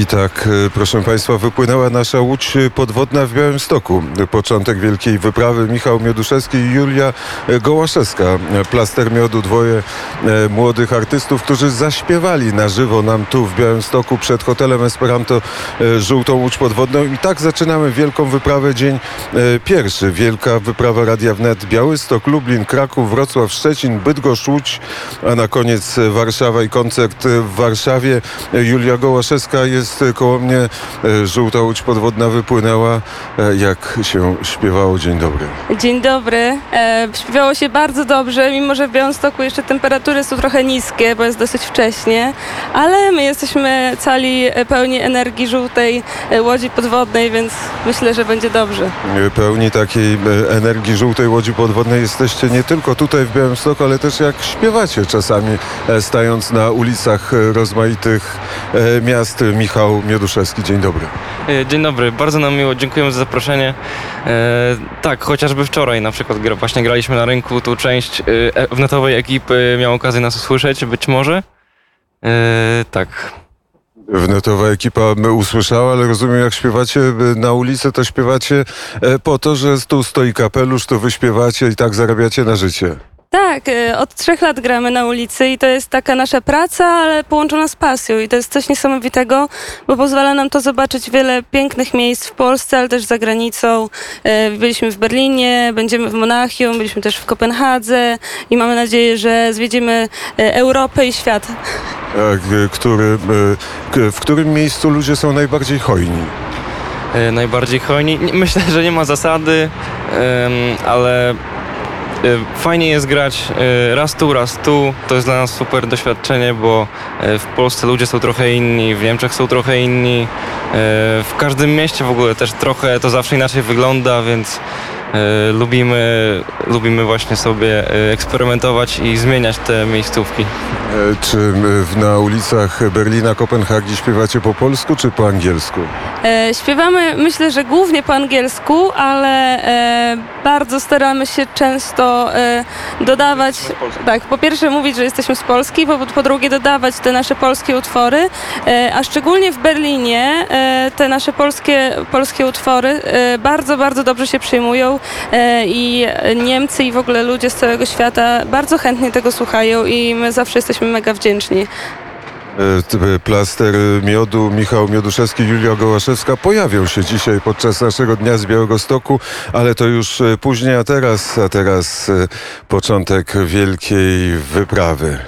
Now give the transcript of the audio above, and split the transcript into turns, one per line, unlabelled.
I tak, e, proszę Państwa, wypłynęła nasza łódź podwodna w Białymstoku. Początek wielkiej wyprawy Michał Mioduszewski i Julia e, Gołaszewska. E, Plaster miodu, dwoje e, młodych artystów, którzy zaśpiewali na żywo nam tu w Białymstoku przed hotelem Esperanto e, żółtą łódź podwodną. I tak zaczynamy wielką wyprawę, dzień e, pierwszy. Wielka wyprawa Radia Wnet Białystok, Lublin, Kraków, Wrocław, Szczecin, Bydgoszcz, Łódź, a na koniec e, Warszawa i koncert e, w Warszawie. E, Julia Gołaszewska jest e, koło mnie. E, Żółta łódź podwodna wypłynęła. E, Jak się śpiewało? Dzień dobry.
Dzień dobry. E, śpiewało się bardzo dobrze, mimo że w Białymstoku jeszcze temperatury są trochę niskie, bo jest dosyć wcześnie, ale my jesteśmy cali e, pełni energii żółtej łodzi podwodnej, więc myślę, że będzie dobrze.
Pełni takiej energii żółtej łodzi podwodnej jesteście nie tylko tutaj w Białymstoku, ale też jak śpiewacie czasami, stając na ulicach rozmaitych miast. Michał Mioduszewski, dzień dobry.
E, Dzień dobry, bardzo nam miło, dziękujemy za zaproszenie. E, tak, chociażby wczoraj na przykład właśnie graliśmy na rynku, tu część e, e- wnetowej ekipy miała okazję nas usłyszeć, być może. E, tak.
Wnetowa ekipa usłyszała, ale rozumiem, jak śpiewacie e, na ulicy, to śpiewacie po to, że tu stoi kapelusz, to wy śpiewacie i tak zarabiacie na życie.
Tak, e, od trzech lat gramy na ulicy i to jest taka nasza praca, ale połączona z pasją i to jest coś niesamowitego, bo pozwala nam to zobaczyć wiele pięknych miejsc w Polsce, ale też za granicą. E, Byliśmy w Berlinie, będziemy w Monachium, byliśmy też w Kopenhadze i mamy nadzieję, że zwiedzimy e, Europę i świat.
E, k- Który, w którym miejscu ludzie są najbardziej hojni?
Najbardziej hojni. Myślę, że nie ma zasady, ale fajnie jest grać e, raz tu, raz tu. To jest dla nas super doświadczenie, bo e, w Polsce ludzie są trochę inni, w Niemczech są trochę inni. W każdym mieście w ogóle też trochę to zawsze inaczej wygląda, więc lubimy, lubimy właśnie sobie eksperymentować i zmieniać te miejscówki.
E, Czy na ulicach Berlina, Kopenhagi śpiewacie po polsku czy po angielsku?
E, Śpiewamy, myślę, że głównie po angielsku, ale e, bardzo staramy się często e, dodawać, tak, po pierwsze mówić, że jesteśmy z Polski, po, po drugie dodawać te nasze polskie utwory, a szczególnie w Berlinie te nasze polskie, polskie utwory bardzo, bardzo dobrze się przyjmują i Niemcy i w ogóle ludzie z całego świata bardzo chętnie tego słuchają i my zawsze jesteśmy mega wdzięczni.
E, e, Plaster miodu, Michał Mioduszewski, Julia Gołaszewska pojawią się dzisiaj podczas naszego Dnia z Białego Stoku, ale to już e, później, a teraz, a teraz początek wielkiej wyprawy.